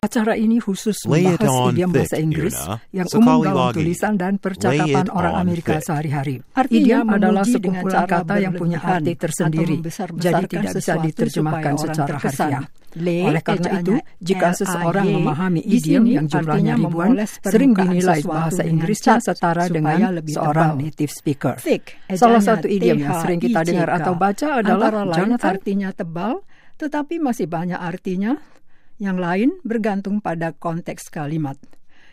Acara ini khusus membahas idiom bahasa Inggris yang umum dalam tulisan dan percakapan orang Amerika sehari-hari. Artinya Idiom adalah sekumpulan kata yang punya arti tersendiri, jadi tidak bisa diterjemahkan secara harfiah. Le, Oleh karena itu, jika seseorang memahami di idiom yang jumlahnya ribuan, sering dinilai bahasa Inggrisnya setara dengan lebih seorang native speaker. Salah satu idiom yang sering kita dengar atau baca adalah Jonathan. artinya tebal, tetapi masih banyak artinya. Yang lain bergantung pada konteks kalimat.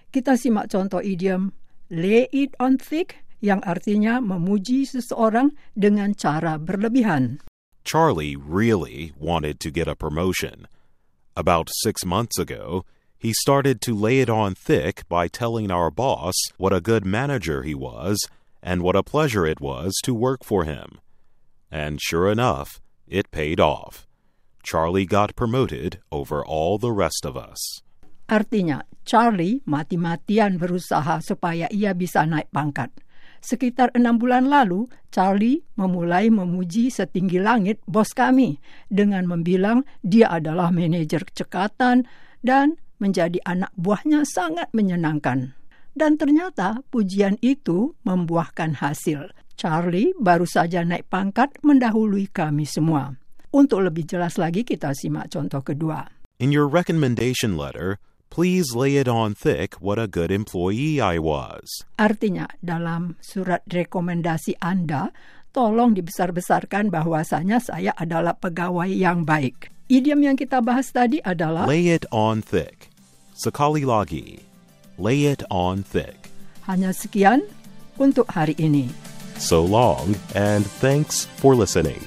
Kita simak contoh idiom lay it on thick yang artinya memuji seseorang dengan cara berlebihan. Charlie really wanted to get a promotion. About six months ago, he started to lay it on thick by telling our boss what a good manager he was and what a pleasure it was to work for him. And sure enough, it paid off. Charlie got promoted over all the rest of us. Artinya, Charlie mati-matian berusaha supaya ia bisa naik pangkat. Sekitar enam bulan lalu, Charlie memulai memuji setinggi langit bos kami dengan membilang dia adalah manajer cekatan dan menjadi anak buahnya sangat menyenangkan. Dan ternyata pujian itu membuahkan hasil. Charlie baru saja naik pangkat mendahului kami semua. Untuk lebih jelas lagi kita simak contoh kedua. In your recommendation letter, please lay it on thick what a good employee I was. Artinya, dalam surat rekomendasi Anda, tolong dibesar-besarkan bahwasanya saya adalah pegawai yang baik. Idiom yang kita bahas tadi adalah Lay it on thick. Sekali lagi. Lay it on thick. hanya sekian untuk hari ini. So long, and thanks for listening.